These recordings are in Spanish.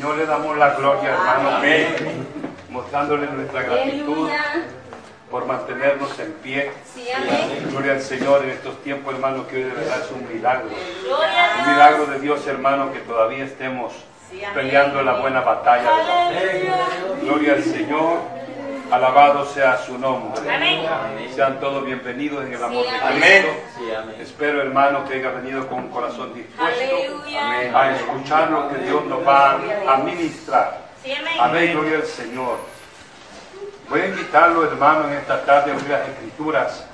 Señor le damos la gloria, hermano, amén. Mostrándole nuestra gratitud por mantenernos en pie. Sí, amén. Gloria al Señor en estos tiempos, hermano, que hoy de verdad es un milagro. Un milagro de Dios, hermano, que todavía estemos peleando la buena batalla. de la fe. Gloria al Señor. Alabado sea su nombre. Amén. Sean todos bienvenidos en el amor de Cristo. amén. Espero, hermano, que haya venido con un corazón dispuesto a escuchar lo que Dios nos va a ministrar. Sí. Amén, gloria al Señor. Voy a invitarlo, hermano, en esta tarde a abrir las Escrituras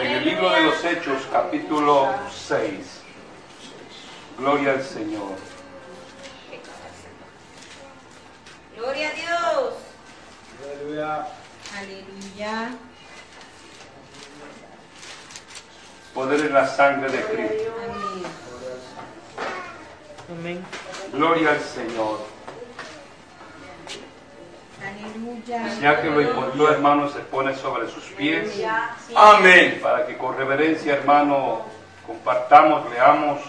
en el libro de los Hechos, capítulo 6. Gloria al Señor. Gloria a Dios. Aleluya. Aleluya. Poder en la sangre de Cristo. Amén. Gloria al Señor. Aleluya. Ya que lo encontró, hermano, se pone sobre sus pies. Amén. Para que con reverencia, hermano, compartamos, leamos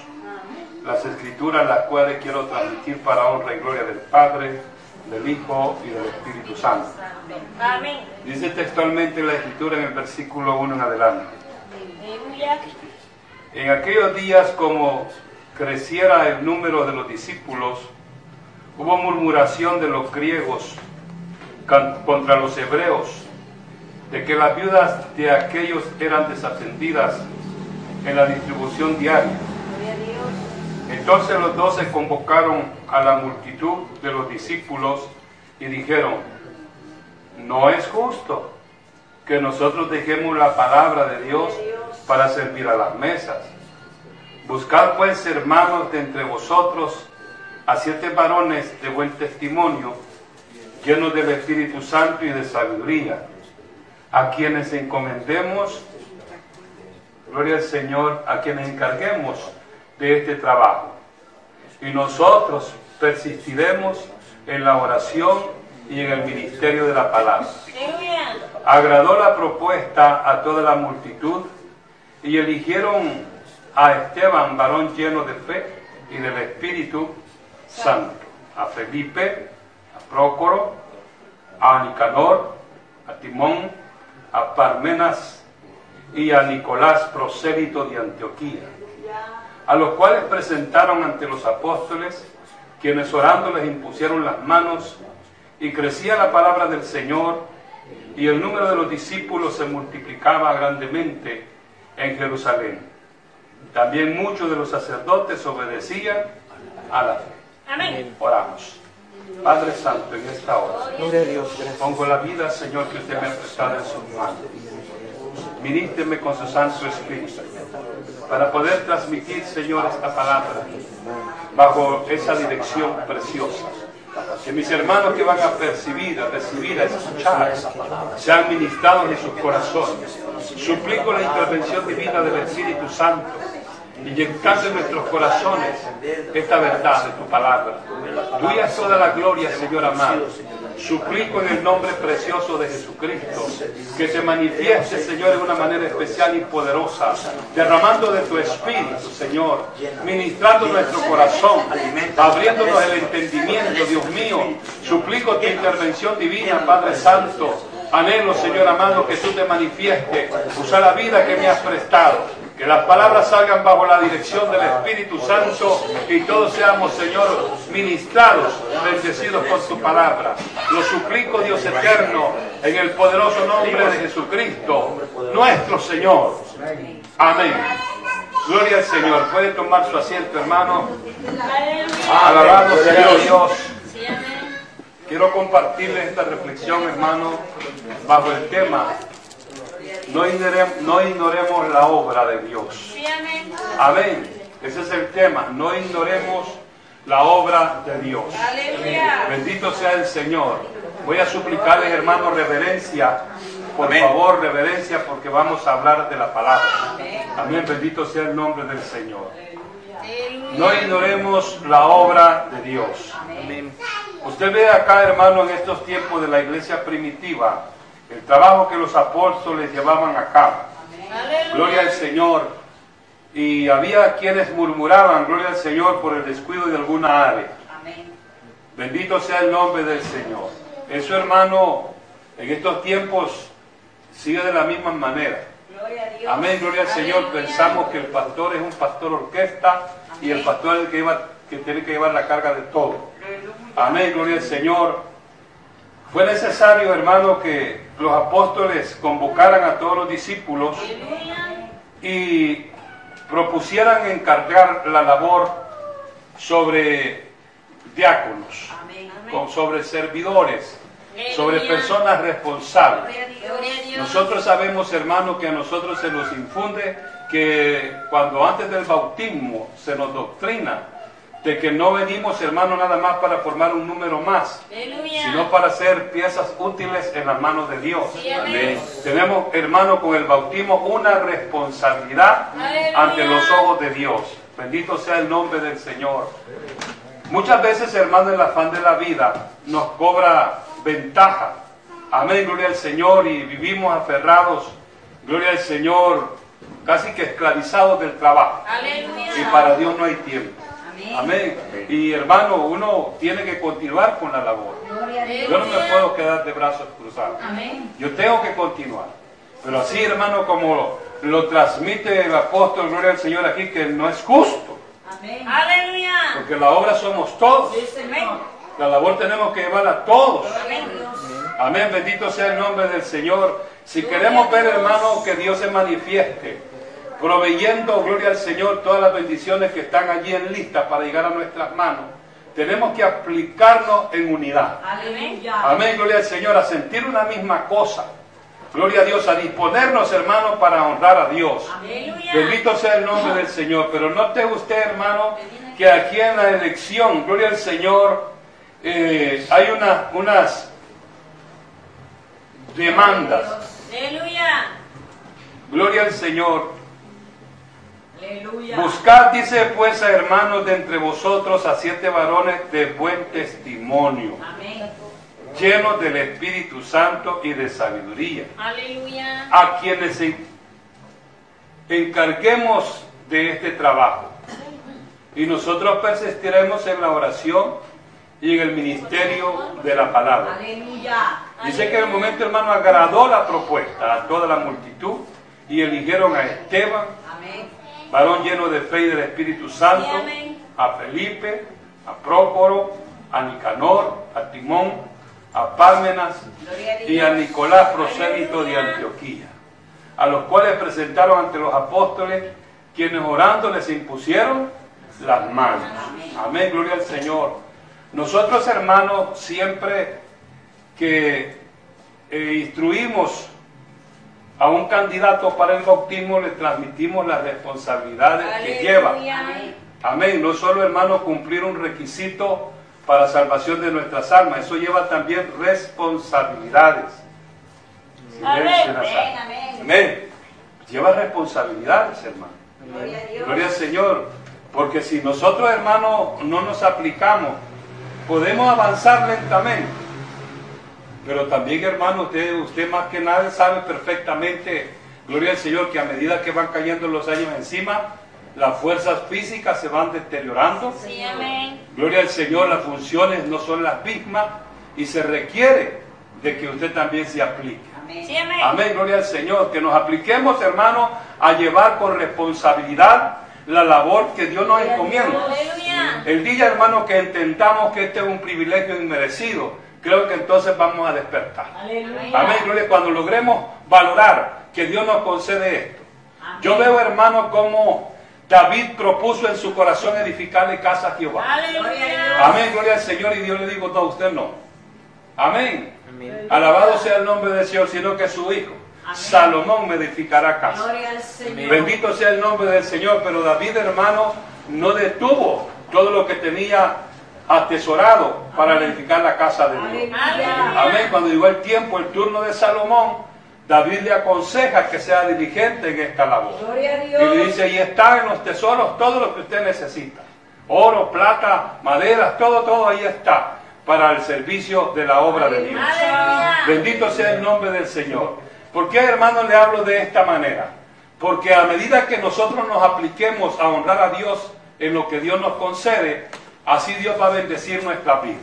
las escrituras, las cuales quiero transmitir para honra y gloria del Padre, del Hijo y del Espíritu Santo. Amén. Dice textualmente la escritura en el versículo 1 en adelante. En aquellos días, como creciera el número de los discípulos, hubo murmuración de los griegos contra los hebreos, de que las viudas de aquellos eran desatendidas en la distribución diaria. Entonces los doce convocaron a la multitud de los discípulos y dijeron, no es justo que nosotros dejemos la palabra de Dios para servir a las mesas. Buscad pues, hermanos, de entre vosotros a siete varones de buen testimonio, llenos del Espíritu Santo y de sabiduría, a quienes encomendemos, gloria al Señor, a quienes encarguemos de este trabajo. Y nosotros persistiremos en la oración y en el ministerio de la palabra. Agradó la propuesta a toda la multitud y eligieron a Esteban, varón lleno de fe y del Espíritu Santo, a Felipe, a Prócoro, a Nicanor, a Timón, a Parmenas y a Nicolás, prosélito de Antioquía, a los cuales presentaron ante los apóstoles, quienes orando les impusieron las manos, y crecía la palabra del Señor, y el número de los discípulos se multiplicaba grandemente en Jerusalén. También muchos de los sacerdotes obedecían a la fe. Amén. Oramos. Padre Santo, en esta hora, pongo la vida, Señor, que usted me ha prestado en sus manos. Minísteme con su Santo Espíritu para poder transmitir, Señor, esta palabra bajo esa dirección preciosa. Que mis hermanos que van a percibir, a recibir, a escuchar, sean ministrados en sus corazones. Suplico la intervención divina del Espíritu Santo, inyectando en nuestros corazones esta verdad de tu palabra. Tuya toda la gloria, Señor amado. Suplico en el nombre precioso de Jesucristo que se manifieste, Señor, de una manera especial y poderosa, derramando de tu Espíritu, Señor, ministrando nuestro corazón, abriéndonos el entendimiento, Dios mío. Suplico tu intervención divina, Padre Santo. Anhelo, Señor amado, que tú te manifiestes, usa la vida que me has prestado. Que las palabras salgan bajo la dirección del Espíritu Santo y todos seamos, Señor, ministrados, bendecidos con tu palabra. Lo suplico, Dios eterno, en el poderoso nombre de Jesucristo, nuestro Señor. Amén. Gloria al Señor. Puede tomar su asiento, hermano. Alabado sea Dios. Quiero compartirles esta reflexión, hermano, bajo el tema. No ignorem- no ignoremos la obra de Dios. Amén. Amén. Ese es el tema. No ignoremos la obra de Dios. Aleluya. Bendito sea el Señor. Voy a suplicarles, hermanos, reverencia. Por favor, reverencia, porque vamos a hablar de la palabra. Amén. Bendito sea el nombre del Señor. No ignoremos la obra de Dios. Usted ve acá, hermano, en estos tiempos de la iglesia primitiva, el trabajo que los apóstoles llevaban a cabo. Gloria al Señor. Y había quienes murmuraban, gloria al Señor, por el descuido de alguna ave. Amén. Bendito sea el nombre del Señor. Eso, hermano, en estos tiempos sigue de la misma manera. Gloria a Dios. Amén, gloria al Señor. Aleluya. Pensamos que el pastor es un pastor orquesta y el pastor es el que, lleva- que tiene que llevar la carga de todo. Amén, gloria al Señor. Fue necesario, hermano, que los apóstoles convocaran a todos los discípulos y propusieran encargar la labor sobre diáconos, con- sobre servidores, sobre personas responsables. Nosotros sabemos, hermano, que a nosotros se nos infunde que cuando antes del bautismo se nos doctrina de que no venimos, hermano, nada más para formar un número más, Aleluya. sino para ser piezas útiles en las manos de Dios. Sí, amén. Tenemos, hermano, con el bautismo una responsabilidad Aleluya. ante los ojos de Dios. Bendito sea el nombre del Señor. Muchas veces, hermano, el afán de la vida nos cobra ventaja. Amén, gloria al Señor, y vivimos aferrados, gloria al Señor, casi que esclavizados del trabajo. Aleluya. Y para Dios no hay tiempo. Amén. Amén. Y hermano, uno tiene que continuar con la labor. Yo no me puedo quedar de brazos cruzados. Amén. Yo tengo que continuar. Pero así, hermano, como lo transmite el apóstol, gloria al Señor aquí, que no es justo. Amén. Aleluya. Porque la obra somos todos. Sí. La labor tenemos que llevar a todos. Amén, bendito sea el nombre del Señor. Si queremos ver, hermano, que Dios se manifieste, proveyendo, gloria al Señor, todas las bendiciones que están allí en lista para llegar a nuestras manos, tenemos que aplicarnos en unidad. Aleluya. Amén, gloria al Señor, a sentir una misma cosa. Gloria a Dios, a disponernos, hermano, para honrar a Dios. Aleluya. Bendito sea el nombre del Señor. Pero note usted, hermano, que aquí en la elección, gloria al Señor, eh, hay una- unas demandas. Aleluya. Gloria al Señor. Aleluya. Buscad, dice pues, a hermanos de entre vosotros a siete varones de buen testimonio, Amén. llenos del Espíritu Santo y de sabiduría. Aleluya. a quienes en- encarguemos de este trabajo. Y nosotros persistiremos en la oración y en el ministerio de la palabra. Aleluya. Dice que en el momento, hermano, agradó la propuesta a toda la multitud y eligieron a Esteban. Varón lleno de fe y del Espíritu Santo, a Felipe, a Prócoro, a Nicanor, a Timón, a Pármenas y a Nicolás, prosélito de Antioquía, a los cuales presentaron ante los apóstoles, quienes orando les impusieron las manos. Amén, gloria al Señor. Nosotros, hermanos, siempre que eh, instruimos a un candidato para el bautismo, le transmitimos las responsabilidades que lleva. Amén. No solo, hermano, cumplir un requisito para salvación de nuestras almas, eso lleva también responsabilidades. Amén. Amén. Lleva responsabilidades, hermano. Gloria a Dios. Gloria al Señor. Porque si nosotros, hermano, no nos aplicamos, podemos avanzar lentamente. Pero también, hermano, usted, usted más que nada sabe perfectamente, gloria al Señor, que a medida que van cayendo los años encima, las fuerzas físicas se van deteriorando. Sí, amén. Gloria al Señor, las funciones no son las mismas y se requiere de que usted también se aplique. Sí, amén. Amén, gloria al Señor. Que nos apliquemos, hermano, a llevar con responsabilidad la labor que Dios nos encomienda. El día, hermano, que entendamos que este es un privilegio inmerecido, creo que entonces vamos a despertar. Aleluya. Amén, gloria. Cuando logremos valorar que Dios nos concede esto. Yo veo, hermano, como David propuso en su corazón edificarle casa a Jehová. Aleluya. Amén, gloria al Señor. Y Dios le dijo, no, usted no. Amén. Alabado sea el nombre del Señor, sino que su hijo, Salomón, me edificará casa. Gloria al Señor. Bendito sea el nombre del Señor, pero David, hermano, no detuvo todo lo que tenía atesorado para edificar la casa de Dios. Amén. Cuando llegó el tiempo, el turno de Salomón, David le aconseja que sea diligente en esta labor. Y le dice, y está en los tesoros todo lo que usted necesita. Oro, plata, maderas, todo, todo ahí está para el servicio de la obra de Dios. Bendito sea el nombre del Señor. ¿Por qué, hermano, le hablo de esta manera? Porque a medida que nosotros nos apliquemos a honrar a Dios en lo que Dios nos concede, así Dios va a bendecir nuestra vida.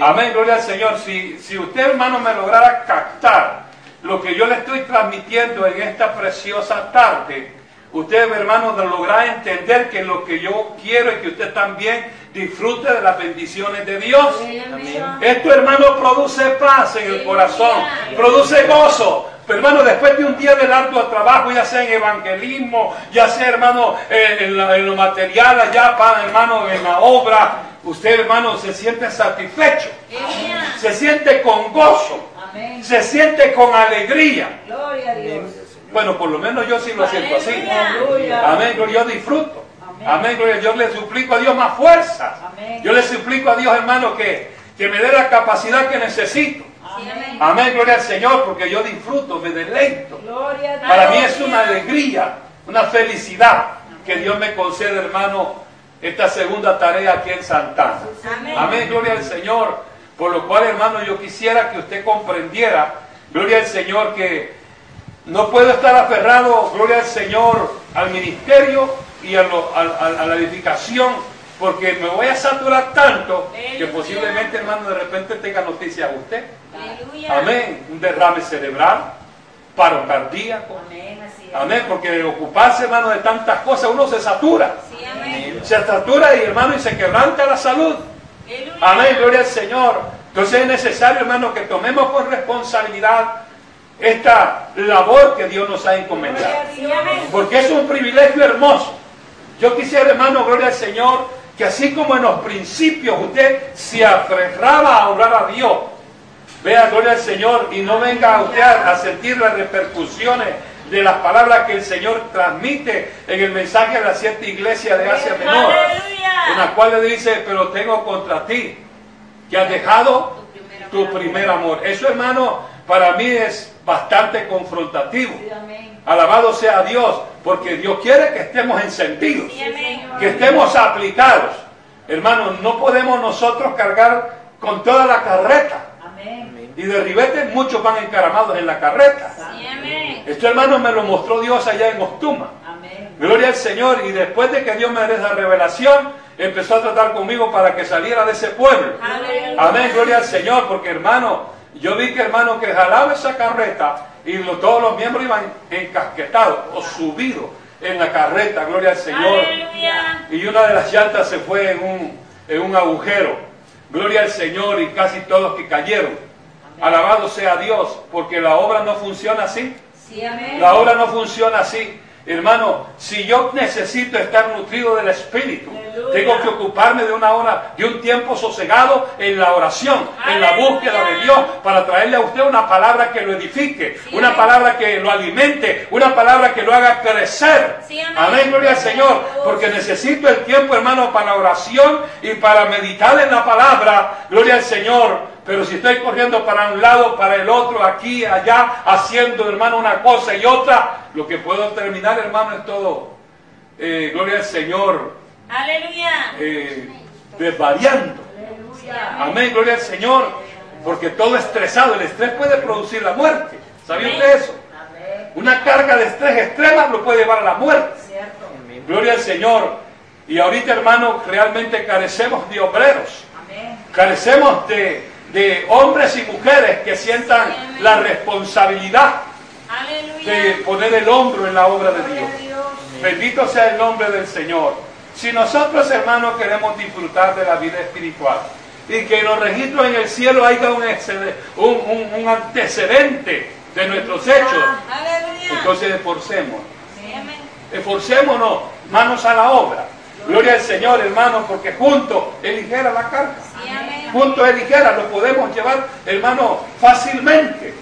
Amén, gloria al Señor. Si, si usted, hermano, me lograra captar lo que yo le estoy transmitiendo en esta preciosa tarde, usted, hermano, logrará entender que lo que yo quiero es que usted también disfrute de las bendiciones de Dios. Aleluya. Esto, hermano, produce paz en el corazón, produce gozo. Pero, hermano, después de un día de largo trabajo, ya sea en evangelismo, ya sea, hermano, en, en la- en lo material, allá, para, hermano, en la obra, usted, hermano, se siente satisfecho, se siente con gozo, Amén. se siente con alegría. Gloria a Dios. Bueno, por lo menos yo sí lo siento así. Aleluya. Amén, gloria, yo disfruto. Amén. Amén, gloria. Yo le suplico a Dios más fuerzas. Amén. Yo le suplico a Dios, hermano, que, que me dé la capacidad que necesito. Amén. Amén, gloria al Señor, porque yo disfruto, me deleito. Gloria a Dios. Para mí es una alegría, una felicidad que Dios me concede, hermano, esta segunda tarea aquí en Santana. Amén. Amén, gloria al Señor. Por lo cual, hermano, yo quisiera que usted comprendiera, gloria al Señor, que no puedo estar aferrado, gloria al Señor, al ministerio y a, lo- a la edificación, porque me voy a saturar tanto que posiblemente, hermano, de repente tenga noticia a usted. Amén. Un derrame cerebral, paro cardíaco. Amén. Porque de ocuparse, hermano, de tantas cosas, uno se satura. Sí, amén. Se satura y, hermano, y se quebranta la salud. Amén, gloria al Señor. Entonces es necesario, hermano, que tomemos con responsabilidad esta labor que Dios nos ha encomendado. Porque es un privilegio hermoso. Yo quisiera, hermano, gloria al Señor, que así como en los principios usted se aferraba a orar a Dios, vea, gloria al Señor, y no venga usted a, a sentir las repercusiones de las palabras que el Señor transmite en el mensaje de la siete iglesia de Asia Menor, en la cual le dice, pero tengo contra ti, que has dejado tu primer amor. Eso, hermano, para mí es bastante confrontativo. Alabado sea Dios, porque Dios quiere que estemos amén. que estemos aplicados. Hermanos, no podemos nosotros cargar con toda la carreta. Y de ribete muchos van encaramados en la carreta. Esto, hermano, me lo mostró Dios allá en Ostuma. Gloria al Señor. Y después de que Dios me dé esa revelación, empezó a tratar conmigo para que saliera de ese pueblo. Amén, gloria al Señor, porque hermano, yo vi que hermano que jalaba esa carreta y todos los miembros iban encasquetados o subidos en la carreta, gloria al Señor. Aleluya. Y una de las llantas se fue en un, en un agujero, gloria al Señor, y casi todos que cayeron. Alabado sea Dios, porque la obra no funciona así. Sí, amén. La obra no funciona así. Hermano, si yo necesito estar nutrido del Espíritu, Aleluya. tengo que ocuparme de una hora, de un tiempo sosegado en la oración, en la búsqueda de Dios, para traerle a usted una palabra que lo edifique, Sí, una amén. palabra que lo alimente, una palabra que lo haga crecer. Sí, amén. amén, gloria al Señor, porque necesito el tiempo, hermano, para la oración y para meditar en la palabra, gloria al Señor. Pero si estoy corriendo para un lado, para el otro, aquí, allá, haciendo, hermano, una cosa y otra, lo que puedo terminar, hermano, es todo, eh, gloria al Señor, Aleluya. eh, desvariando. Aleluya. Amén, gloria al Señor, porque todo estresado, el estrés puede producir la muerte. ¿Sabía usted eso? Una carga de estrés extrema lo puede llevar a la muerte. Cierto. Gloria al Señor. Y ahorita, hermano, realmente carecemos de obreros. Amén. Carecemos de, de hombres y mujeres que sientan la responsabilidad de poner el hombro en la obra de Dios. Bendito sea el nombre del Señor. Si nosotros, hermanos, queremos disfrutar de la vida espiritual y que en los registros en el cielo haya un, antecedente de nuestros hechos, Aleluya. entonces amén. Esforcémonos, manos a la obra. Gloria al Señor, hermano, porque juntos es ligera la carga. Juntos es ligera, lo podemos llevar, hermano, fácilmente.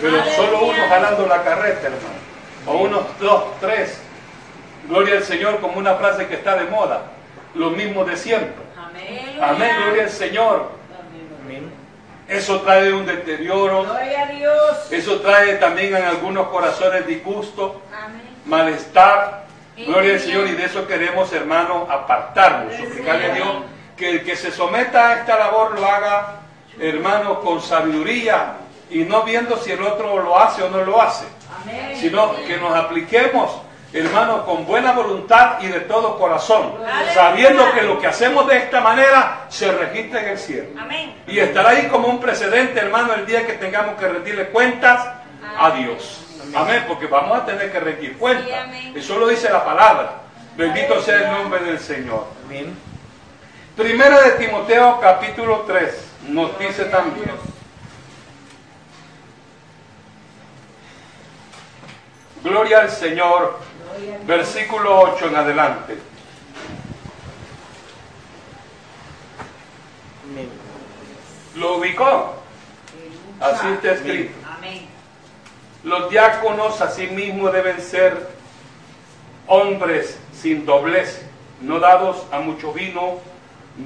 Pero solo uno jalando la carreta, hermano. O unos dos, tres. Gloria al Señor como una frase que está de moda. Lo mismo de siempre. Amén. Amén, gloria al Señor. Amén. Eso trae un deterioro. Gloria a Dios. Eso trae también en algunos corazones disgusto, Amén. malestar. Gloria al Señor y de eso queremos, hermano, apartarnos. Suplicarle a Dios que el que se someta a esta labor lo haga, hermano, con sabiduría y no viendo si el otro lo hace o no lo hace, Amén. sino que nos apliquemos hermano, con buena voluntad y de todo corazón, sabiendo que lo que hacemos de esta manera se registra en el cielo. Amén. Y estará ahí como un precedente, hermano, el día que tengamos que rendirle cuentas a Dios. Amén, porque vamos a tener que rendir cuentas. Eso lo dice la palabra. Bendito sea el nombre del Señor. Amén. Primera de Timoteo capítulo 3 nos dice también. Gloria al Señor, versículo 8 en adelante. ¿Lo ubicó? Así está escrito. Los diáconos asimismo deben ser hombres sin doblez, no dados a mucho vino,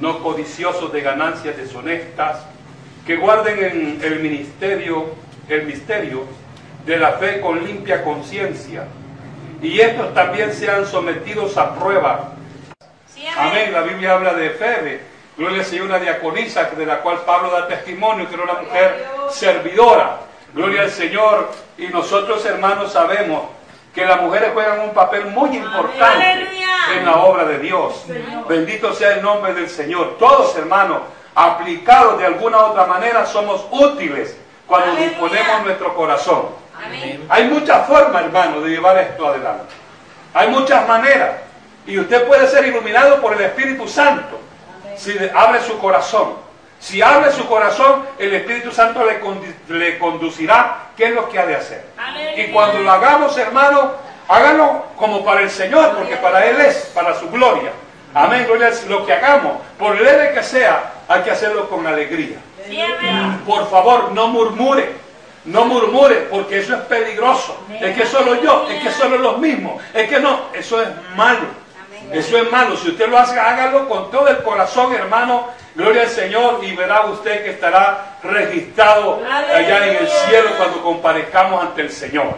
no codiciosos de ganancias deshonestas, que guarden en el ministerio, el misterio de la fe con limpia conciencia, y estos también sean sometidos a prueba Sí, Amén. amén. La Biblia habla de Febe. Gloria al Señor, una diaconisa de la cual Pablo da testimonio, que era una mujer servidora. Gloria al Señor. Y nosotros, hermanos, sabemos que las mujeres juegan un papel muy importante. En la obra de Dios. Bendito sea el nombre del Señor. Todos, hermanos, aplicados de alguna u otra manera, somos útiles cuando disponemos nuestro corazón. Hay muchas formas, hermano, de llevar esto adelante. Hay muchas maneras. Y usted puede ser iluminado por el Espíritu Santo si abre su corazón. Si abre su corazón, el Espíritu Santo le, conducirá qué es lo que ha de hacer. Y cuando lo hagamos, hermano, hágalo como para el Señor, porque para Él es, para su gloria. Amén, gloria al Lo que hagamos, por leve que sea, hay que hacerlo con alegría. Por favor, no murmure. No murmure, porque eso es peligroso. Es que solo yo, es que solo los mismos. Es que no, eso es malo. Eso es malo. Si usted lo hace, hágalo con todo el corazón, hermano. Gloria al Señor y verá usted que estará registrado allá en el cielo cuando comparezcamos ante el Señor.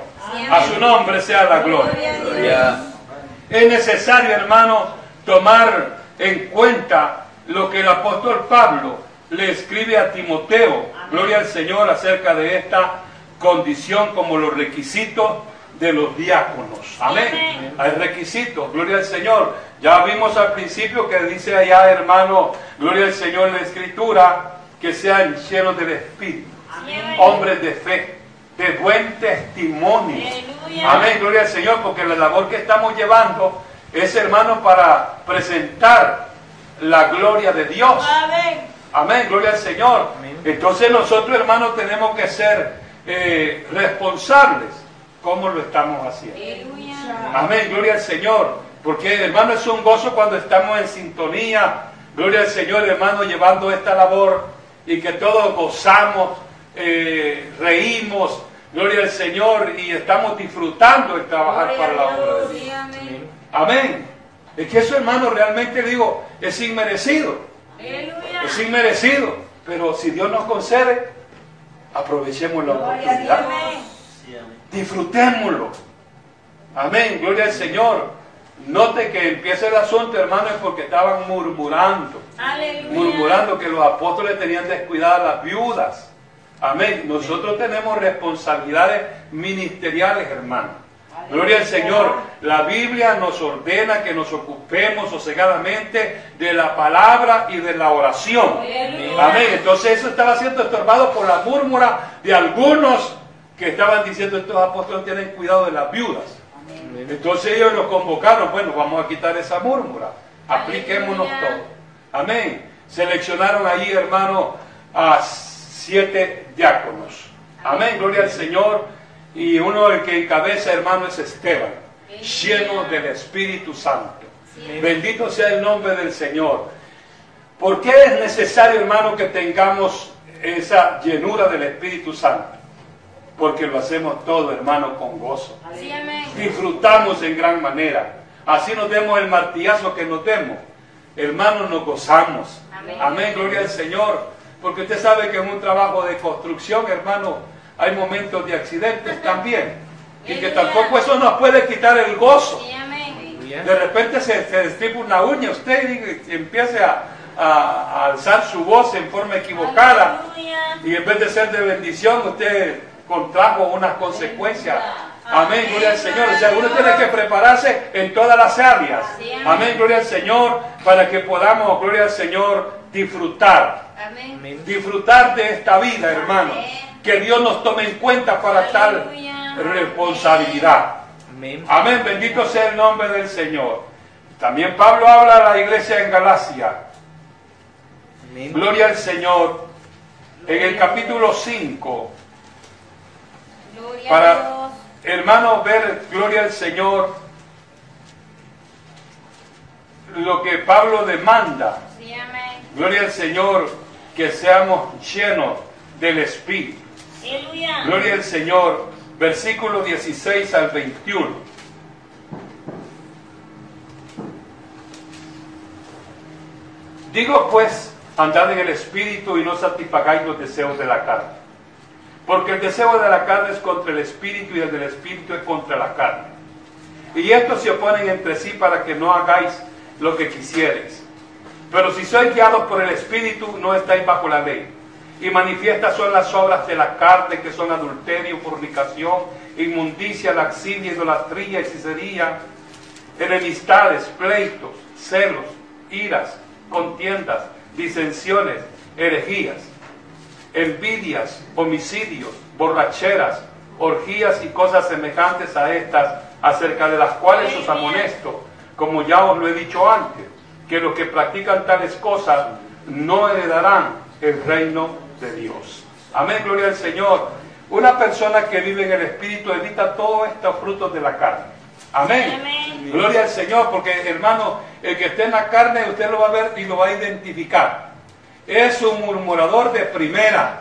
A su nombre sea la gloria. Es necesario, hermano, tomar en cuenta lo que el apóstol Pablo le escribe a Timoteo, gloria al Señor, acerca de esta condición como los requisitos de los diáconos. Amén. Hay requisitos, gloria al Señor. Ya vimos al principio que dice allá, hermano, gloria al Señor en la Escritura, que sean llenos del Espíritu, hombres de fe, de buen testimonio. Aleluya. Amén, gloria al Señor, porque la labor que estamos llevando es, hermano, para presentar la gloria de Dios. Amén. Amén, gloria al Señor. Amén. Entonces nosotros, hermanos, tenemos que ser eh, responsables como lo estamos haciendo. Aleluya. Amén, gloria al Señor. Porque, hermano, es un gozo cuando estamos en sintonía. Gloria al Señor, hermano, llevando esta labor y que todos gozamos, eh, reímos. Gloria al Señor y estamos disfrutando el trabajar para la obra de Dios. Amén. Amén. Es que eso, hermano, realmente digo, es inmerecido. Aleluya. Es inmerecido. Pero si Dios nos concede, aprovechemos la oportunidad. Disfrutémoslo. Amén, gloria al Señor. Note que empieza el asunto, hermano, es porque estaban murmurando. Aleluya. Murmurando que los apóstoles tenían descuidadas a las viudas. Amén. Nosotros tenemos responsabilidades ministeriales, hermano. Gloria al Señor. La Biblia nos ordena que nos ocupemos sosegadamente de la palabra y de la oración. Amén. Entonces eso estaba siendo estorbado por la murmura de algunos que estaban diciendo estos apóstoles tienen cuidado de las viudas. Entonces ellos nos convocaron, bueno, vamos a quitar esa murmura, apliquémonos Aleluya. todo. Amén. Seleccionaron allí, hermano, a siete diáconos. Amén, gloria al Señor. Y uno el que encabeza, hermano, es Esteban, lleno del Espíritu Santo. Bendito sea el nombre del Señor. ¿Por qué es necesario, hermano, que tengamos esa llenura del Espíritu Santo? Porque lo hacemos todo, hermano, con gozo disfrutamos en gran manera. Así nos demos el martillazo que nos demos. Hermanos, nos gozamos. Amén, gloria al Señor. Porque usted sabe que en un trabajo de construcción, hermano, hay momentos de accidentes también. Y que tampoco eso nos puede quitar el gozo. De repente se, se destripa una uña usted y, y empiece a, a- a alzar su voz en forma equivocada. Y en vez de ser de bendición, usted contrajo unas consecuencias Amén, gloria al Señor. O sea, uno tiene que prepararse en todas las áreas. Amén, gloria al Señor, para que podamos, gloria al Señor, disfrutar. Amén. Disfrutar de esta vida, hermano. Amén. Que Dios nos tome en cuenta para tal responsabilidad. Amén. Amén, bendito sea el nombre del Señor. También Pablo habla a la iglesia en Galacia. Amén. Gloria al Señor. En el capítulo 5, Gloria a para Dios. hermanos ver, gloria al Señor, lo que Pablo demanda. Sí, amén. Gloria al Señor, que seamos llenos del Espíritu. Aleluya. Gloria al Señor, versículo 16 al 21. Digo pues, andad en el Espíritu y no satisfagáis los deseos de la carne. Porque el deseo de la carne es contra el Espíritu y el del Espíritu es contra la carne. Y estos se oponen entre sí para que no hagáis lo que quisierais. Pero si sois guiados por el Espíritu, no estáis bajo la ley. Y manifiestas son las obras de la carne, que son adulterio, fornicación, inmundicia, laxidia, idolatría, hechicería, enemistades, pleitos, celos, iras, contiendas, disensiones, herejías, envidias, homicidios, borracheras, orgías y cosas semejantes a estas, acerca de las cuales os amonesto, como ya os lo he dicho antes, que los que practican tales cosas no heredarán el reino de Dios. Amén, gloria al Señor. Una persona que vive en el Espíritu evita todos estos frutos de la carne. Amén. Amén. Gloria al Señor, porque hermano, el que esté en la carne, usted lo va a ver y lo va a identificar. Es un murmurador de primera.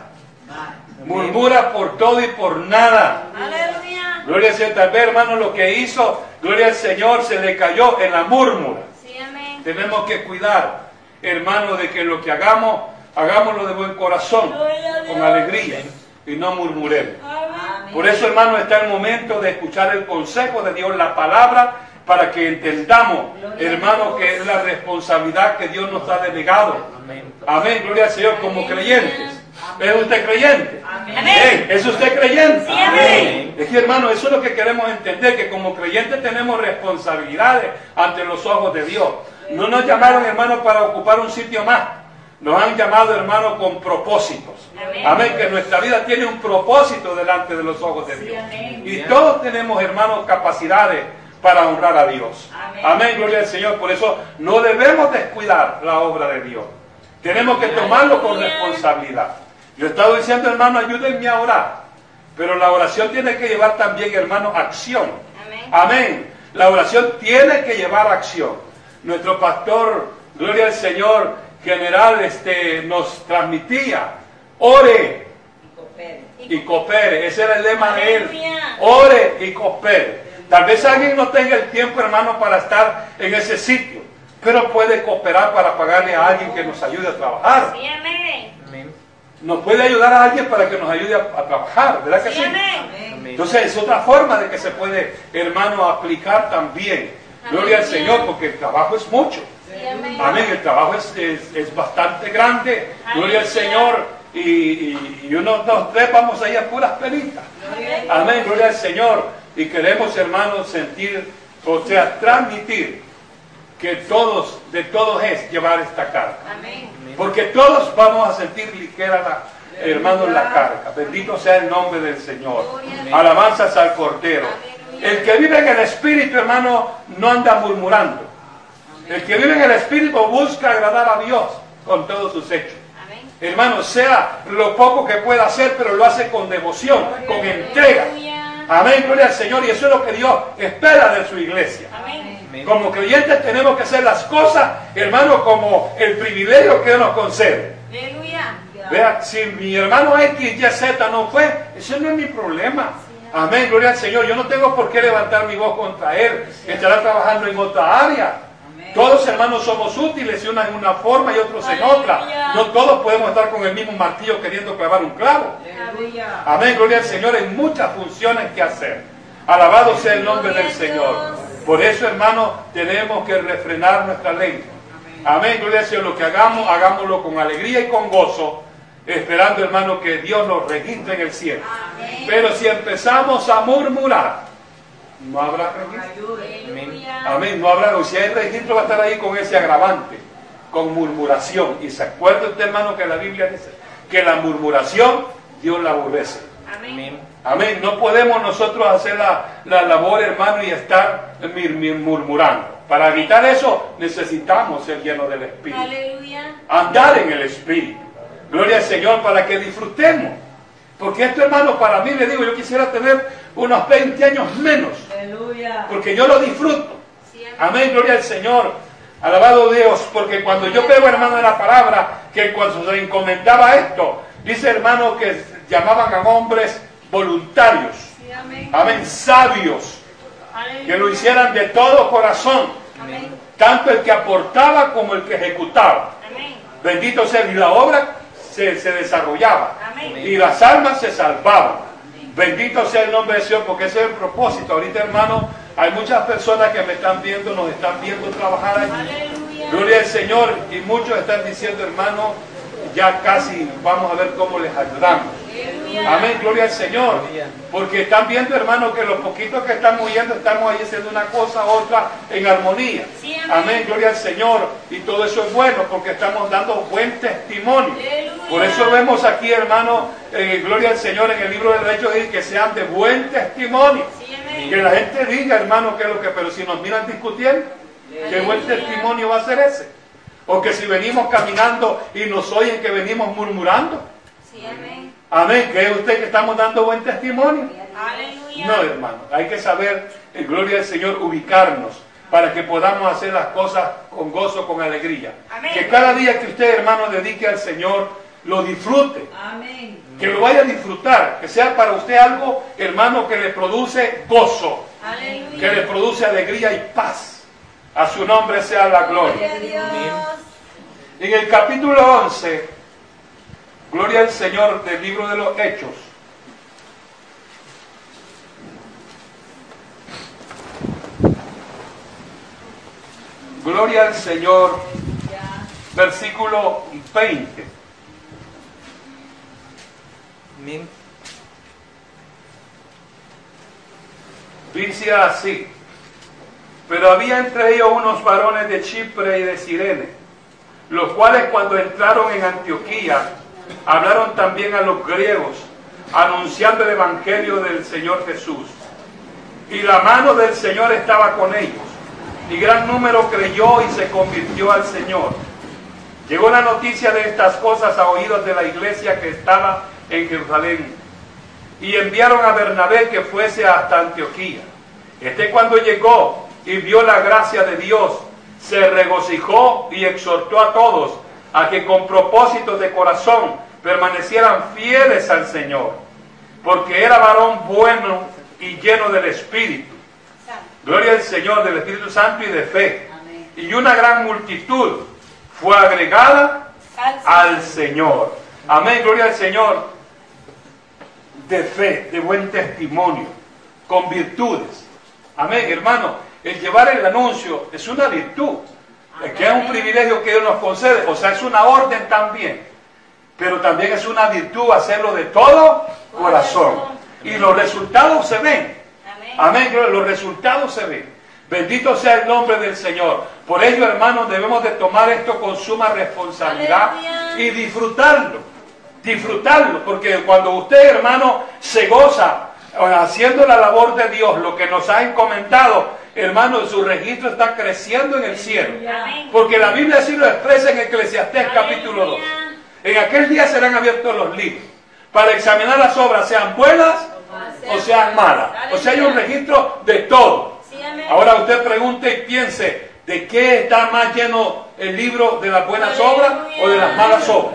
Murmura por todo y por nada. Aleluya. Gloria al Señor. Tal vez, hermano, lo que hizo, gloria al Señor, se le cayó en la murmura. Tenemos que cuidar, hermano, de que lo que hagamos, hagámoslo de buen corazón, con alegría, y no murmuremos. Por eso, hermano, está el momento de escuchar el consejo de Dios, la palabra, para que entendamos, hermano, que es la responsabilidad que Dios nos ha delegado. Amén. Gloria al Señor, como Amén. creyentes. ¿Es usted creyente? Amén. ¿Es usted creyente? Sí, amén. Es que, hermano, eso es lo que queremos entender, que como creyentes tenemos responsabilidades ante los ojos de Dios. No nos llamaron, hermano, para ocupar un sitio más. Nos han llamado, hermano, con propósitos. Amén. Amén, que nuestra vida tiene un propósito delante de los ojos de Dios. amén. Y todos tenemos, hermanos, capacidades para honrar a Dios. Amén. Amén, gloria al Señor. Por eso no debemos descuidar la obra de Dios. Tenemos que tomarlo con responsabilidad. Yo he estado diciendo, hermano, ayúdenme a orar. Pero la oración tiene que llevar también, hermano, acción. Amén. Amén. La oración tiene que llevar acción. Nuestro pastor, gloria al Señor, general, este, nos transmitía, ore y coopere. Ese era el lema de él. Ore y coopere. Tal vez alguien no tenga el tiempo, hermano, para estar en ese sitio, pero puede cooperar para pagarle a alguien que nos ayude a trabajar. Nos puede ayudar a alguien para que nos ayude a, a trabajar, ¿verdad que Sí. Entonces es otra forma de que se puede, hermano, aplicar también. Gloria al. Señor, porque el trabajo es mucho. Amén. El trabajo es, es- es bastante grande. Gloria al. Señor. Y, y, y uno, dos, tres, vamos ahí a puras pelitas. Amén. Gloria al Señor. Y queremos, hermanos, sentir, o sea, transmitir que todos, de todos es llevar esta carga. Amén. Porque todos vamos a sentir ligera la, hermanos, la carga. Bendito sea el nombre del Señor. Alabanzas al Cordero. El que vive en el Espíritu, hermano, no anda murmurando. El que vive en el Espíritu busca agradar a Dios con todos sus hechos. Hermano, sea lo poco que pueda hacer, pero lo hace con devoción, con entrega. Amén, gloria al Señor. Y eso es lo que Dios espera de su iglesia. Amén. Como creyentes tenemos que hacer las cosas, hermano, como el privilegio que Dios nos concede. Aleluya. Vea, si mi hermano X, Y, Z no fue, eso no es mi problema. Amén, gloria al Señor. Yo no tengo por qué levantar mi voz contra él. Estará trabajando en otra área. Todos hermanos somos útiles, y unos en una forma y otros en otra. No todos podemos estar con el mismo martillo queriendo clavar un clavo. Amén, gloria al Señor, hay muchas funciones que hacer. Alabado sea el nombre del Señor. Por eso, hermano, tenemos que refrenar nuestra lengua. Amén, gloria al Señor. Lo que hagamos, hagámoslo con alegría y con gozo, esperando, hermano, que Dios nos registre en el cielo. Amén. Pero si empezamos a murmurar, No habrá registro. Aleluya. Amén. No habrá, o si hay registro va a estar ahí con ese agravante, con murmuración. Y se acuerda usted, hermano, que la Biblia dice que la murmuración Dios la aborrece. Amén. Amén. Amén. No podemos nosotros hacer la, la labor, hermano, y estar mir- mir- murmurando. Para evitar eso necesitamos ser llenos del Espíritu. Aleluya. Andar en el Espíritu. Gloria al Señor para que disfrutemos. Porque esto, hermano, para mí le digo, yo quisiera tener unos 20 años menos. Aleluya. Porque yo lo disfruto. Amén. Gloria al Señor. Alabado Dios, porque cuando yo veo, hermano, en la palabra, que cuando se encomendaba esto, dice, hermano, que llamaban a hombres voluntarios, Sí, amén. amén, sabios, que lo hicieran de todo corazón, Amén. tanto el que aportaba como el que ejecutaba. Amén. Bendito sea, y la obra se, se desarrollaba, Amén. y las almas se salvaban. Bendito sea el nombre de Dios, porque ese es el propósito. Ahorita, hermano, hay muchas personas que me están viendo, nos están viendo trabajar aquí. Aleluya. Gloria al Señor. Y muchos están diciendo, hermano, ya casi vamos a ver cómo les ayudamos. Amén, gloria al Señor. Porque están viendo, hermano, que los poquitos que estamos yendo estamos ahí haciendo una cosa, otra en armonía. Amén. Gloria al Señor. Y todo eso es bueno porque estamos dando buen testimonio. Por eso vemos aquí, hermano, eh, gloria al Señor en el libro de Hechos, que sean de buen testimonio. Que la gente diga, hermano, que es lo que, pero si nos miran discutiendo, ¿qué buen testimonio va a ser ese? O que si venimos caminando y nos oyen que venimos murmurando. Sí, amén. Amén, ¿cree usted que estamos dando buen testimonio? Aleluya. No, hermano, hay que saber, en gloria al Señor, ubicarnos para que podamos hacer las cosas con gozo, con alegría. Amén. Que cada día que usted, hermano, dedique al Señor, lo disfrute. Amén. Que lo vaya a disfrutar, que sea para usted algo, hermano, que le produce gozo, Aleluya. que le produce alegría y paz. A su nombre sea la gloria. Gloria a Dios. En el capítulo 11, gloria al Señor del libro de los Hechos. Gloria al Señor, versículo 20. Amén. Dice así, pero había entre ellos unos varones de Chipre y de Sirene, los cuales cuando entraron en Antioquía hablaron también a los griegos, anunciando el Evangelio del Señor Jesús. Y la mano del Señor estaba con ellos, y gran número creyó y se convirtió al Señor. Llegó la noticia de estas cosas a oídos de la iglesia que estaba en Jerusalén y enviaron a Bernabé que fuese hasta Antioquía. Este cuando llegó y vio la gracia de Dios, se regocijó y exhortó a todos a que con propósito de corazón permanecieran fieles al Señor, porque era varón bueno y lleno del Espíritu. Gloria al Señor, del Espíritu Santo y de fe. Y una gran multitud fue agregada al Señor. Amén, gloria al Señor. De fe, de buen testimonio, con virtudes. Amén, hermano. El llevar el anuncio es una virtud, es que es un privilegio que Dios nos concede, o sea, es una orden también, pero también es una virtud hacerlo de todo corazón. Y los resultados se ven. Amén. Los resultados se ven. Bendito sea el nombre del Señor. Por ello, hermanos, debemos de tomar esto con suma responsabilidad y disfrutarlo. Disfrutarlo, porque cuando usted, hermano, se goza eh, haciendo la labor de Dios, lo que nos ha encomendado, hermano, su registro está creciendo en el cielo. Porque la Biblia así lo expresa en Eclesiastés capítulo 2. Aleluya. En aquel día serán abiertos los libros para examinar las obras, sean buenas o sean malas. O sea, hay un registro de todo. Ahora usted pregunte y piense, ¿de qué está más lleno el libro? ¿De las buenas obras o de las malas obras?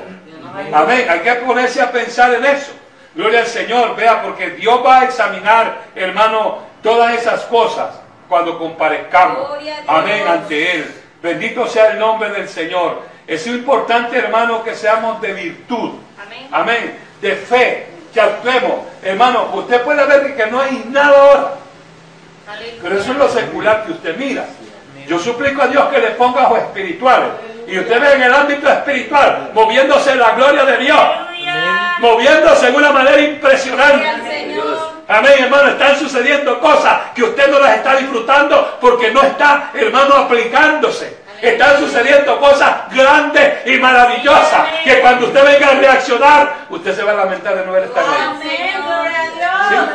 Amén. Hay que ponerse a pensar en eso. Gloria al Señor, vea, porque Dios va a examinar, hermano, todas esas cosas cuando comparezcamos. Amén, ante Él. Bendito sea el nombre del Señor. Es importante, hermano, que seamos de virtud. Amén. Amén. De fe. Que actuemos. Hermano, usted puede ver que no hay nada ahora. Pero eso es lo secular que usted mira. Yo suplico a Dios que le ponga ojos espirituales. Y usted ve en el ámbito espiritual, moviéndose la gloria de Dios. Moviéndose de una manera impresionante. Amén, hermano, están sucediendo cosas que usted no las está disfrutando porque no está, hermano, aplicándose. Están sucediendo cosas grandes y maravillosas que cuando usted venga a reaccionar, usted se va a lamentar de no haber estado ahí. Dios.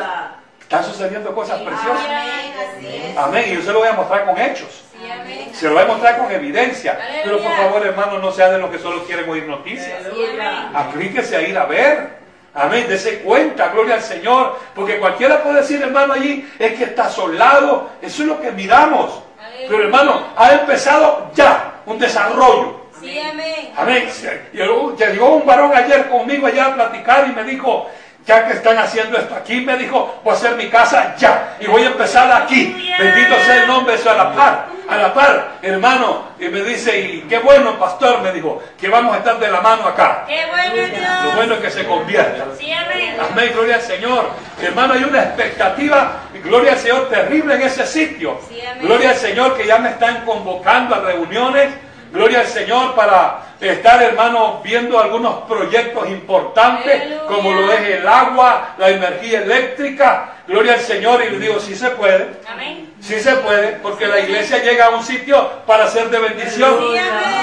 Están sucediendo cosas preciosas. Amén, así es. Amén, y yo se lo voy a mostrar con hechos. Sí. Se lo voy a mostrar con evidencia. Pero por favor, hermano, no sean de los que solo quieren oír noticias. Sí. Aplíquese a ir a ver. Amén, dese cuenta, gloria al Señor. Porque cualquiera puede decir, hermano, allí es que está solado. Eso es lo que miramos. Pero hermano, ha empezado ya un desarrollo. Sí, amén. Amén. Llegó un varón ayer conmigo allá a platicar y me dijo, ya que están haciendo esto aquí, me dijo, voy a hacer mi casa ya. Y voy a empezar aquí. Bendito sea el nombre de eso a la par. A la par, hermano. Y me dice, y qué bueno, pastor, me dijo, que vamos a estar de la mano acá. Qué bueno Lo Dios. bueno es que se convierta. Sí, amén. Amén, gloria al Señor. Hermano, hay una expectativa, gloria al Señor, terrible en ese sitio. Sí. Gloria al Señor que ya me están convocando a reuniones. Gloria al Señor para estar, hermano, viendo algunos proyectos importantes, Aleluya. como lo es el agua, la energía eléctrica. Gloria al Señor y le digo, sí se puede. Amén. Sí se puede, porque la iglesia llega a un sitio para ser de bendición.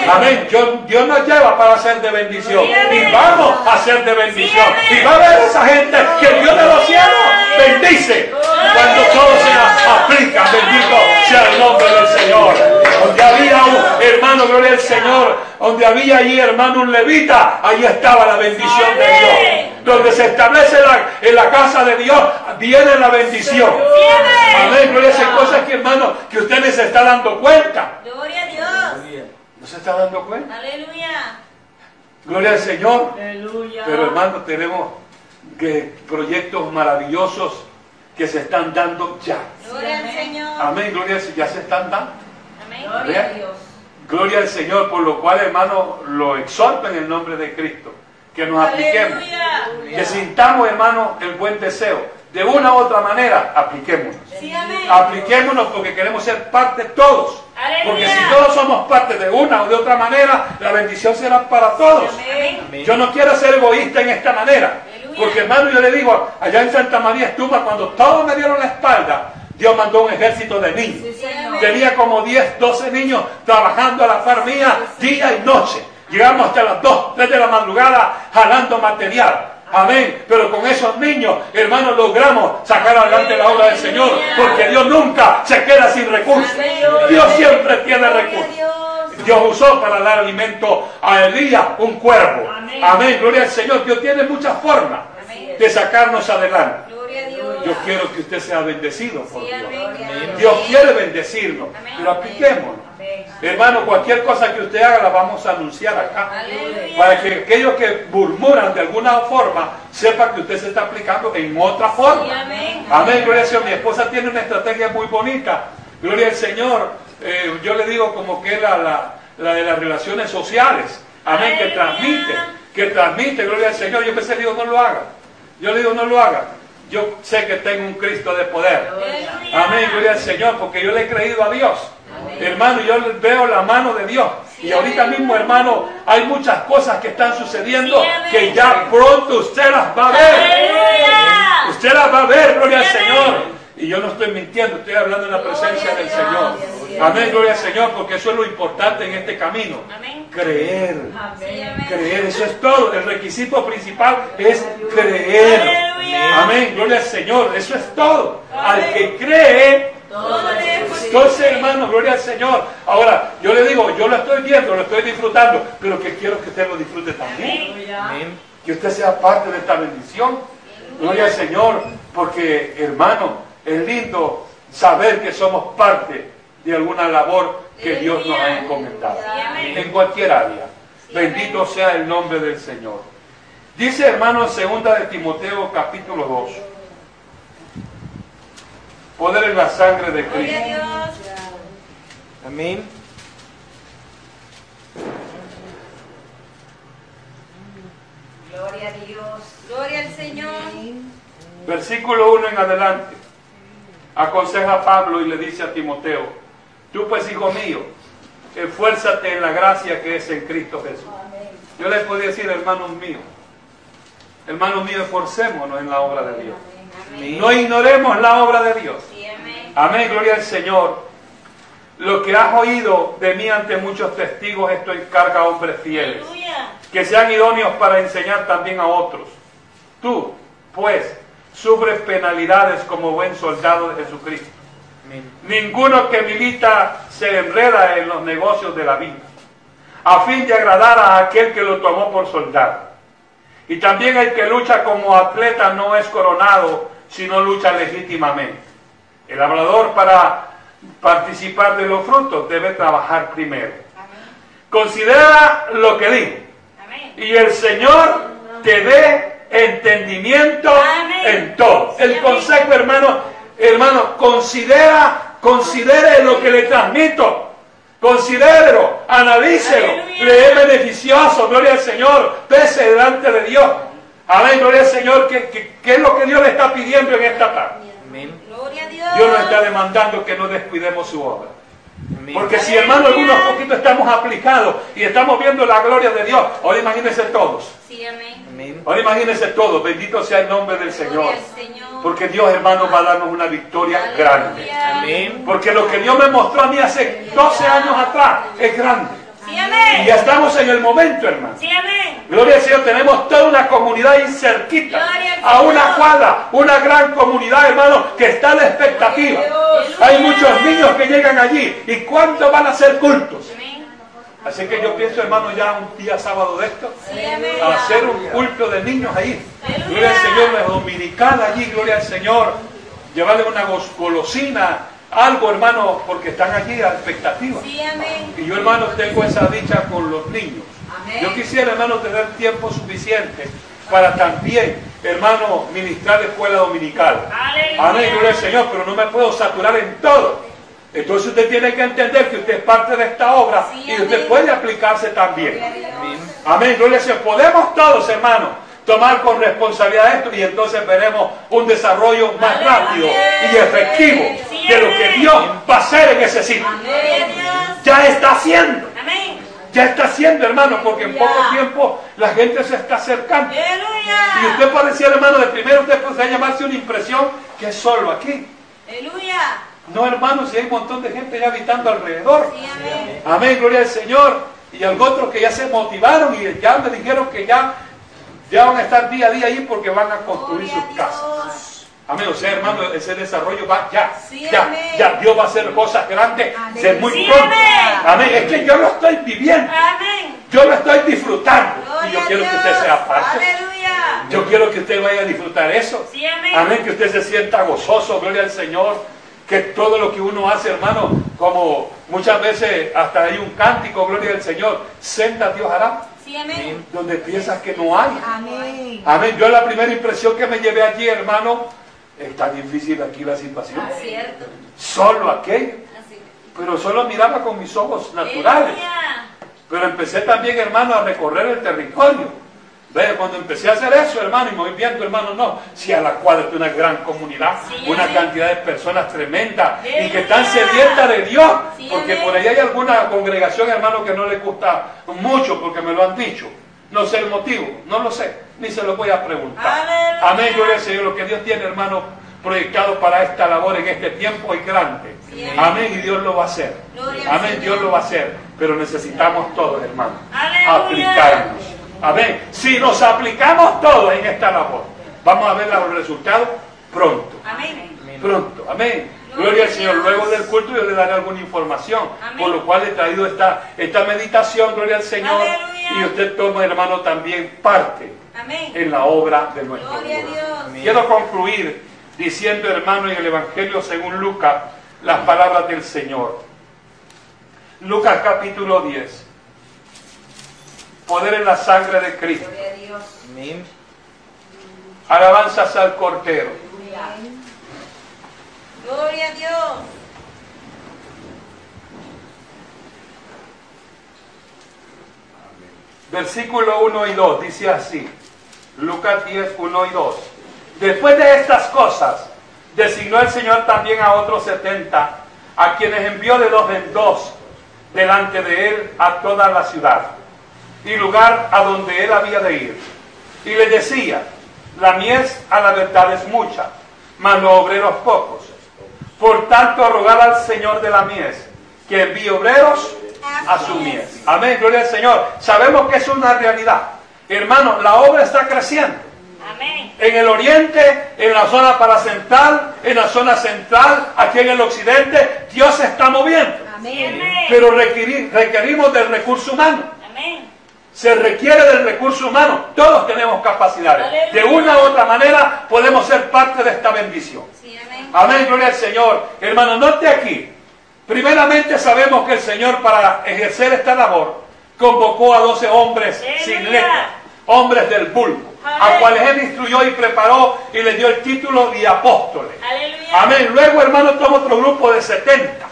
Amén. Dios, Dios nos lleva para ser de bendición. Y vamos a ser de bendición. Y va a ver esa gente que Dios de los cielos bendice. Cuando todo se aplica, bendito sea el nombre del Señor. Donde había un hermano, gloria al Señor. Donde había allí, hermano, un levita, ahí estaba la bendición de Dios. Donde se establece la- en la casa de Dios, viene la bendición. Amén. Gloria a cosas que, hermano, que usted ni se está dando cuenta. Gloria a Dios. ¿No se está dando cuenta? Aleluya. Gloria al Señor. Aleluya. Pero hermano, tenemos que proyectos maravillosos que se están dando ya. Gloria al Señor. Amén, gloria al Señor. Ya se están dando. Amén. Gloria a Dios. Gloria al Señor, por lo cual, hermano, lo exhorto en el nombre de Cristo. Que nos apliquemos. Aleluya. Que sintamos, hermano, el buen deseo. De una u otra manera, apliquémonos. Sí, amén. Apliquémonos porque queremos ser parte todos. Aleluya. Porque si todos somos parte de una o de otra manera, la bendición será para todos. Amén. Yo no quiero ser egoísta en esta manera. Porque hermano, yo le digo, allá en Santa María Estuma, cuando todos me dieron la espalda, Dios mandó un ejército de niños. Sí. Tenía como 10, 12 niños trabajando a la par mía día y noche. Llegamos hasta las 2, 3 de la madrugada jalando material. Amén. Pero con esos niños, hermanos, logramos sacar adelante la obra del Señor. Porque Dios nunca se queda sin recursos. Dios siempre tiene recursos. Dios. Usó para dar alimento a Elías un cuervo. Amén. Amén. Gloria al Señor. Dios tiene muchas formas. De sacarnos adelante. Yo quiero que usted sea bendecido por Dios. Dios quiere bendecirnos, pero apliquémonos. Hermano, cualquier cosa que usted haga la vamos a anunciar acá. Para que aquellos que murmuran de alguna forma sepan que usted se está aplicando en otra forma. Amén. Gloria al Señor. Mi esposa tiene una estrategia muy bonita. Gloria al Señor. Eh, yo le digo como que la, la, la de las relaciones sociales. Amén, que transmite. Que transmite, gloria al Señor. Yo pensé, digo, no lo haga. Yo le digo, no lo haga. Yo sé que tengo un Cristo de poder. Amén, gloria al Señor, porque yo le he creído a Dios. Hermano, yo veo la mano de Dios. Y ahorita mismo, hermano, hay muchas cosas que están sucediendo que ya pronto usted las va a ver. Usted las va a ver, gloria al. Señor. Y yo no estoy mintiendo, estoy hablando en la presencia del Dios. Señor. Amén, gloria al Señor, porque eso es lo importante en este camino. Amén. Creer. Creer, eso es todo. El requisito principal es creer. Amén, gloria al Señor, eso es todo. Al que cree, entonces hermano, gloria al Señor. Ahora, yo le digo, yo lo estoy viendo, lo estoy disfrutando, pero que quiero que usted lo disfrute también. Amén. Que usted sea parte de esta bendición. Gloria al Señor, porque hermano, es lindo saber que somos parte de alguna labor que Dios nos ha encomendado. En cualquier área. Bendito sea el nombre del Señor. Dice hermano en segunda de Timoteo capítulo 2. Poder en la sangre de Gloria a Cristo. Dios. Amén. Gloria a Dios. Gloria al Señor. Versículo 1 en adelante. Aconseja a Pablo y le dice a Timoteo, tú pues hijo mío, esfuérzate en la gracia que es en Cristo Jesús. Yo les podía decir, hermanos míos, hermanos míos, esforcémonos en la obra de Dios. No ignoremos la obra de Dios. Amén. Gloria al Señor. Lo que has oído de mí ante muchos testigos, esto encarga a hombres fieles, que sean idóneos para enseñar también a otros. Tú, pues, sufres penalidades como buen soldado de Jesucristo. Amén. Ninguno que milita se enreda en los negocios de la vida, a fin de agradar a aquel que lo tomó por soldado. Y también el que lucha como atleta no es coronado, sino lucha legítimamente. El hablador para participar de los frutos debe trabajar primero. Amén. Considera lo que digo Amén. y el Señor te dé entendimiento Amén. en todo. El amén. consejo, hermano, hermano, considera, considere lo que le transmito. Considérelo, analícelo, Aleluya. le es beneficioso, gloria al Señor, pese delante de Dios. Amén, gloria al Señor, ¿qué, qué, qué es lo que Dios le está pidiendo en esta tarde? Amén. Gloria a Dios. Dios nos está demandando que no descuidemos su obra. Porque si hermano algunos poquitos estamos aplicados y estamos viendo la gloria de Dios, ahora imagínense todos. Sí, amén. Amén. Ahora imagínense todos, bendito sea el nombre del Señor. Porque Dios hermano va a darnos una victoria grande. Amén. Porque lo que Dios me mostró a mí hace 12 años atrás es grande. Y ya estamos en el momento, hermano. Gloria al Señor, tenemos toda una comunidad ahí cerquita, a una cuadra, una gran comunidad, hermano, que está a la expectativa. Hay muchos niños que llegan allí. ¿Y cuántos van a ser cultos? Así que yo pienso, hermano, ya un día sábado de esto, a hacer un culto de niños ahí. Gloria al Señor, la dominical allí, gloria al Señor. Llevarle una golosina, algo, hermano, porque están allí a expectativa. Sí, amén. Y yo, hermano, tengo esa dicha con los niños. Amén. Yo quisiera, hermano, tener tiempo suficiente para también, hermano, ministrar la escuela dominical. Aleluya. Amén, gloria al Señor, pero no me puedo saturar en todo. Entonces usted tiene que entender que usted es parte de esta obra Sí, y usted amén. puede aplicarse también. Amén. Gloria al Señor. Podemos todos, hermanos, tomar con responsabilidad esto y entonces veremos un desarrollo más rápido y efectivo de lo que. Dios va a hacer en ese sitio. Ya está haciendo. Ya está haciendo, hermano, porque en poco tiempo la gente se está acercando. Y usted puede decir, hermano, de primero usted puede llamarse una impresión que es solo aquí. No, hermano, si hay un montón de gente ya habitando alrededor. Amén. Amén, gloria al Señor. Y algunos otros que ya se motivaron y ya me dijeron que ya, ya van a estar día a día ahí porque van a construir Gloria sus casas. Amén, o sea, hermano, ese desarrollo va ya. Sí, ya, amén. ya, Dios va a hacer cosas grandes de muy Sí, pronto. amén. Amén, es que yo lo estoy viviendo. Amén. Yo lo estoy disfrutando. Y yo quiero que usted sea parte. Aleluya. Yo quiero que usted vaya a disfrutar eso. Sí, amén. Que usted se sienta gozoso, gloria al Señor. Que todo lo que uno hace, hermano, como muchas veces hasta hay un cántico, gloria al Señor, senta Dios hará, Sí, amén. donde piensas que no hay. Amén. Amén, yo la primera impresión que me llevé allí, hermano, está difícil aquí la situación. Cierto. Solo aquello, Así. pero solo miraba con mis ojos naturales. Pero empecé también, hermano, a recorrer el territorio. Ve, cuando empecé a hacer eso, hermano, y me voy viendo, hermano, no, si a la cuadra es una gran comunidad, Sí, una amén. cantidad de personas tremendas y que están sedientas de Dios, Sí, porque amén. por ahí hay alguna congregación, hermano, que no le gusta mucho, porque me lo han dicho. No sé el motivo, no lo sé, ni se lo voy a preguntar. Aleluya. Amén, gloria al Señor, lo que Dios tiene, hermano, proyectado para esta labor en este tiempo es grande. Sí, amén. Amén, y Dios lo va a hacer. Gloria Amén. Dios lo va a hacer, pero necesitamos todos, hermano Aleluya. aplicarnos. Amén. Si nos aplicamos todos en esta labor, vamos a ver los resultados pronto. Amén. Pronto. Amén. Gloria al Señor. Luego del culto yo le daré alguna información. Amén. Por lo cual he traído esta, esta meditación, gloria al Señor. Aleluya. Y usted toma, hermano, también parte Amén. en la obra de nuestro Gloria a Dios. Dios. Quiero concluir diciendo, hermano, en el Evangelio según Lucas, las palabras del Señor. Lucas capítulo 10. Poder en la sangre de Cristo. Gloria a Dios. Amén. Alabanzas al Cordero. Gloria a Dios. Versículo 1 y 2 dice así. Lucas 10, 1 y 2. Después de estas cosas, designó el Señor también a otros 70, a quienes envió de dos en dos delante de él a toda la ciudad y lugar a donde él había de ir. Y le decía, la mies a la verdad es mucha, mas los obreros pocos. Por tanto, rogar al Señor de la mies que envíe obreros a su mies. Amén, gloria al Señor. Sabemos que es una realidad. Hermano, la obra está creciendo. Amén. En el oriente, en la zona paracentral, en la zona central, aquí en el occidente, Dios se está moviendo. Amén. Pero requerir- requerimos del recurso humano. Amén. Se requiere del recurso humano. Todos tenemos capacidades. De una u otra manera podemos ser parte de esta bendición. Sí, amén. Amén, gloria al Señor. Hermano, note aquí. Primeramente sabemos que el Señor para ejercer esta labor convocó a 12 hombres Aleluya. sin letra, hombres del bulbo, a cuales Él instruyó y preparó y les dio el título de apóstoles. Aleluya. Amén. Luego, hermano, toma otro grupo de 70.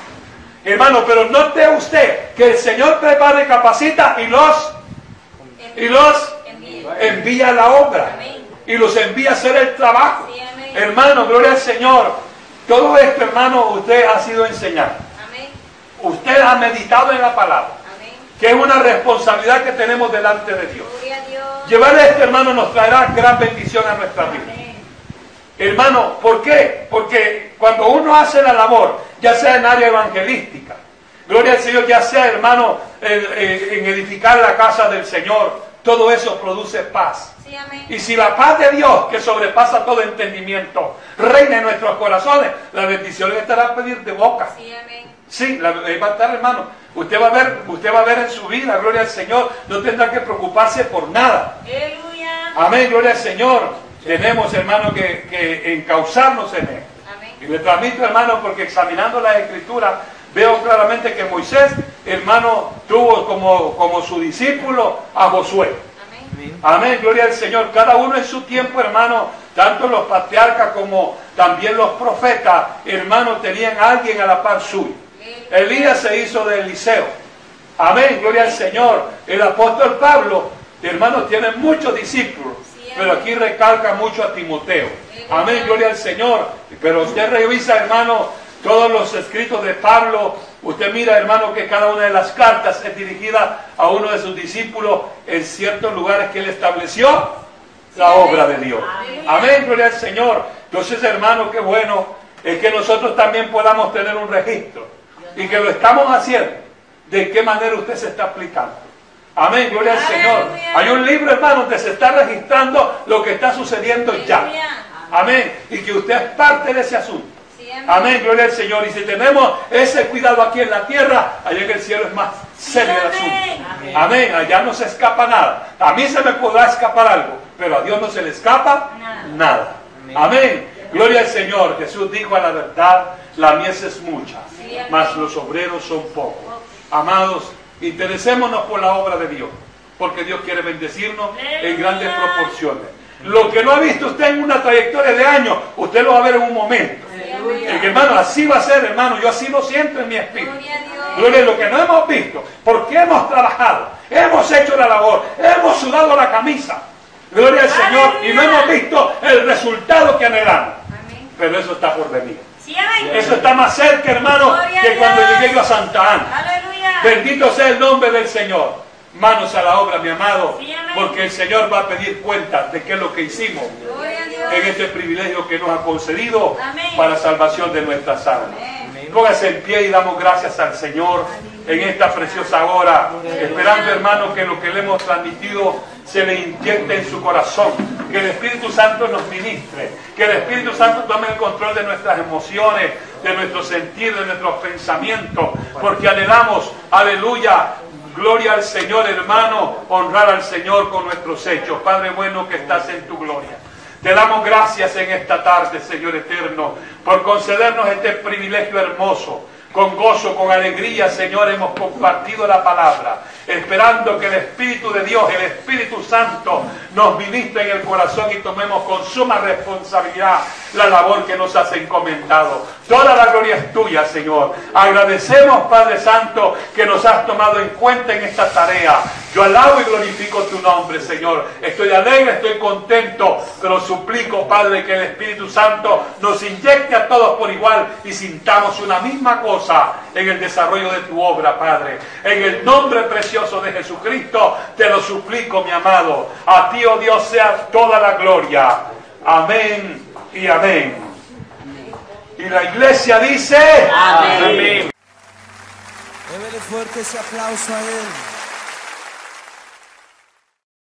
Hermano, pero note usted que el Señor prepara y capacita y los, y los envía a la obra y los envía a hacer el trabajo. Hermano, gloria al Señor. Todo esto, hermano, usted ha sido enseñado. Usted ha meditado en la palabra, que es una responsabilidad que tenemos delante de Dios. Llevar esto, hermano, nos traerá gran bendición a nuestra vida. Hermano, ¿por qué? Porque cuando uno hace la labor, ya sea en área evangelística, gloria al Señor, ya sea, hermano, en edificar la casa del Señor, todo eso produce paz. Sí. Y si la paz de Dios, que sobrepasa todo entendimiento, reina en nuestros corazones, la bendición le estará a pedir de boca. Sí, amén. Sí, la, va a estar, hermano. Usted va a ver, usted va a ver en su vida, gloria al Señor, no tendrá que preocuparse por nada. Aleluya. Amén, gloria al Señor. Tenemos, hermano, que, que encauzarnos en él. Amén. Y le transmito, hermano, porque examinando la escritura, veo claramente que Moisés, hermano, tuvo como, como su discípulo a Josué. Amén. Amén, gloria al Señor. Cada uno en su tiempo, hermano, tanto los patriarcas como también los profetas, hermano, tenían a alguien a la par suyo. Elías se hizo de Eliseo. Amén, gloria al Señor. El apóstol Pablo, hermano, tiene muchos discípulos, pero aquí recalca mucho a Timoteo. Amén, gloria al Señor. Pero usted revisa, hermano, todos los escritos de Pablo. Usted mira, hermano, que cada una de las cartas es dirigida a uno de sus discípulos en ciertos lugares que él estableció la obra de Dios. Amén, gloria al Señor. Entonces, hermano, qué bueno es que nosotros también podamos tener un registro y que lo estamos haciendo. ¿De qué manera usted se está aplicando? Amén, gloria al Señor. Hay un libro, hermano, donde se está registrando lo que está sucediendo ya. Amén. Y que usted es parte de ese asunto. Amén. Gloria al Señor. Y si tenemos ese cuidado aquí en la tierra, allá en el cielo es más serio el Amén. asunto. Amén, allá no se escapa nada. A mí se me podrá escapar algo, pero a Dios no se le escapa Nada. nada. Amén. Gloria al Señor. Jesús dijo a la verdad, la mies es mucha, mas los obreros son pocos. Amados, interesémonos por la obra de Dios, porque Dios quiere bendecirnos en grandes proporciones. Lo que no ha visto usted en una trayectoria de años, usted lo va a ver en un momento. El que, hermano, así va a ser, hermano. Yo así lo siento en mi espíritu. Gloria a Dios. Gloria a lo que no hemos visto, porque hemos trabajado, hemos hecho la labor, hemos sudado la camisa. Gloria al Señor. Y no hemos visto el resultado que anhelamos. Pero eso está por venir. Eso está más cerca, hermano, que cuando llegué yo a Santa Ana. Bendito sea el nombre del Señor. Manos a la obra, mi amado, porque el Señor va a pedir cuentas de qué es lo que hicimos en este privilegio que nos ha concedido para salvación de nuestras almas. Póngase en pie y damos gracias al Señor en esta preciosa hora, esperando hermano que lo que le hemos transmitido se le inyecte en su corazón, que el Espíritu Santo nos ministre, que el Espíritu Santo tome el control de nuestras emociones, de nuestros sentidos, de nuestros pensamientos, porque anhelamos, aleluya, gloria al Señor hermano, honrar al Señor con nuestros hechos. Padre bueno que estás en tu gloria. Te damos gracias en esta tarde, Señor eterno, por concedernos este privilegio hermoso. Con gozo, con alegría, Señor, hemos compartido la palabra, esperando que el Espíritu de Dios, el Espíritu Santo, nos ministre en el corazón y tomemos con suma responsabilidad la labor que nos has encomendado. Toda la gloria es tuya, Señor. Agradecemos, Padre Santo, que nos has tomado en cuenta en esta tarea. Yo alabo y glorifico tu nombre, Señor. Estoy alegre, estoy contento, pero suplico, Padre, que el Espíritu Santo nos inyecte a todos por igual y sintamos una misma cosa en el desarrollo de tu obra, Padre. En el nombre precioso de Jesucristo, te lo suplico, mi amado. A ti, oh Dios, sea toda la gloria. Amén y amén. Y la iglesia dice, Amén. Démele fuerte ese aplauso a Él.